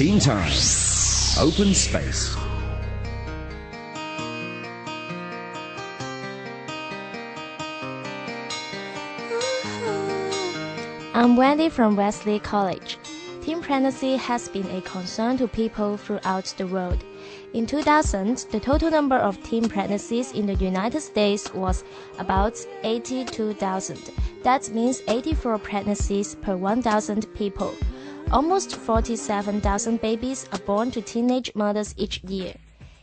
Teen Time. Open Space. I'm Wendy from Wesley College. Teen pregnancy has been a concern to people throughout the world. In 2000, the total number of teen pregnancies in the United States was about 82,000. That means 84 pregnancies per 1,000 people. Almost 47,000 babies are born to teenage mothers each year.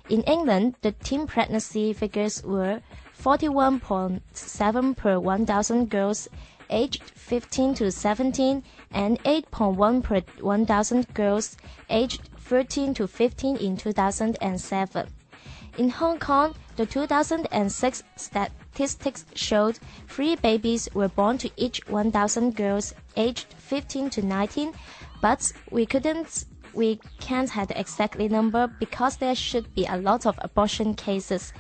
In England, the teen pregnancy figures were 41.7 per 1,000 girls aged 15 to 17 and 8.1 per 1,000 girls aged 13 to 15 in 2007. In Hong Kong, the 2006 statistics showed three babies were born to each 1,000 girls aged 15 to 19, but we couldn't we can't have the exact number because there should be a lot of abortion cases.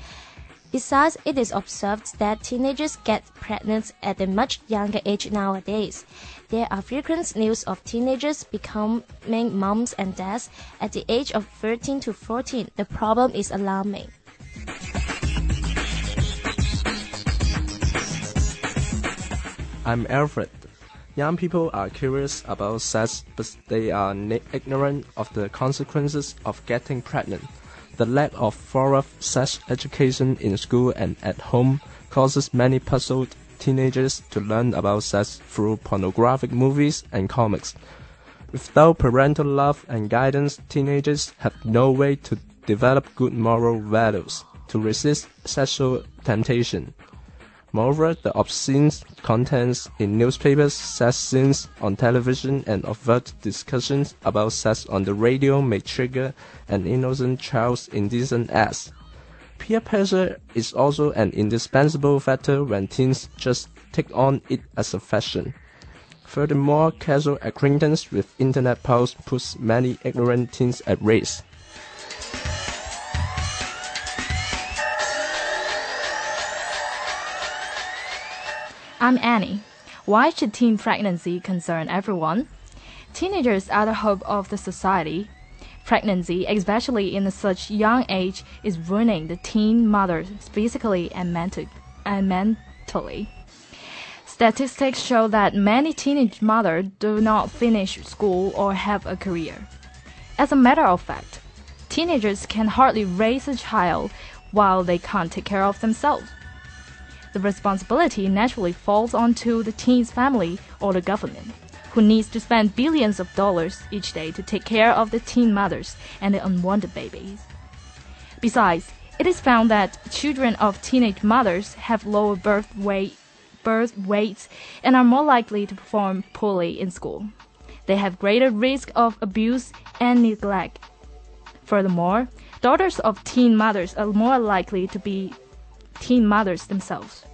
Besides, it is observed that teenagers get pregnant at a much younger age nowadays. There are frequent news of teenagers becoming moms and dads at the age of 13 to 14. The problem is alarming. I'm Alfred. Young people are curious about sex, but they are ignorant of the consequences of getting pregnant. The lack of thorough sex education in school and at home causes many puzzled teenagers to learn about sex through pornographic movies and comics. Without parental love and guidance, teenagers have no way to develop good moral values to resist sexual temptation. Moreover, the obscene contents in newspapers, sex scenes on television, and overt discussions about sex on the radio may trigger an innocent child's indecent acts. Peer pressure is also an indispensable factor when teens just take on it as a fashion. Furthermore, casual acquaintance with internet posts puts many ignorant teens at risk. I'm Annie. Why should teen pregnancy concern everyone? Teenagers are the hope of the society. Pregnancy, especially in such young age, is ruining the teen mothers physically and, and mentally. Statistics show that many teenage mothers do not finish school or have a career. As a matter of fact, teenagers can hardly raise a child while they can't take care of themselves the responsibility naturally falls onto the teen's family or the government, who needs to spend billions of dollars each day to take care of the teen mothers and the unwanted babies. Besides, it is found that children of teenage mothers have lower birth weight, birth weights and are more likely to perform poorly in school. They have greater risk of abuse and neglect. Furthermore, daughters of teen mothers are more likely to be teen mothers themselves.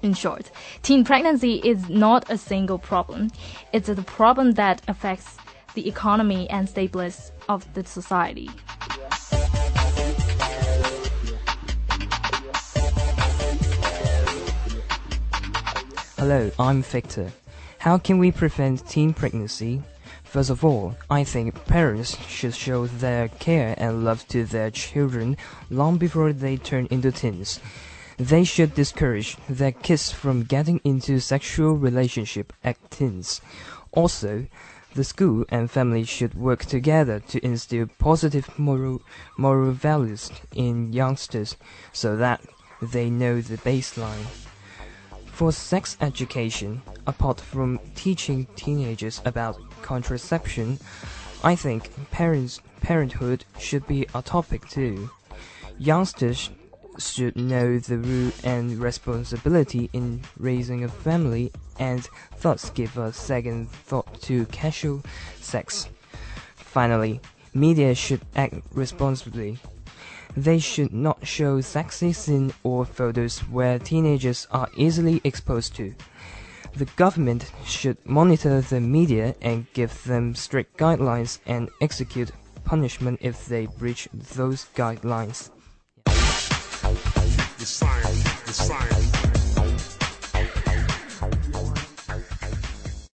In short, teen pregnancy is not a single problem. It's a problem that affects the economy and stability of the society. Hello, I'm Victor. How can we prevent teen pregnancy? First of all, I think parents should show their care and love to their children long before they turn into teens. They should discourage their kids from getting into sexual relationship at teens. Also, the school and family should work together to instill positive moral, moral values in youngsters so that they know the baseline. For sex education, apart from teaching teenagers about contraception, I think parents parenthood should be a topic too. Youngsters should know the rule and responsibility in raising a family and thus give a second thought to casual sex. Finally, media should act responsibly. They should not show sexy scenes or photos where teenagers are easily exposed to. The government should monitor the media and give them strict guidelines and execute punishment if they breach those guidelines science, the science.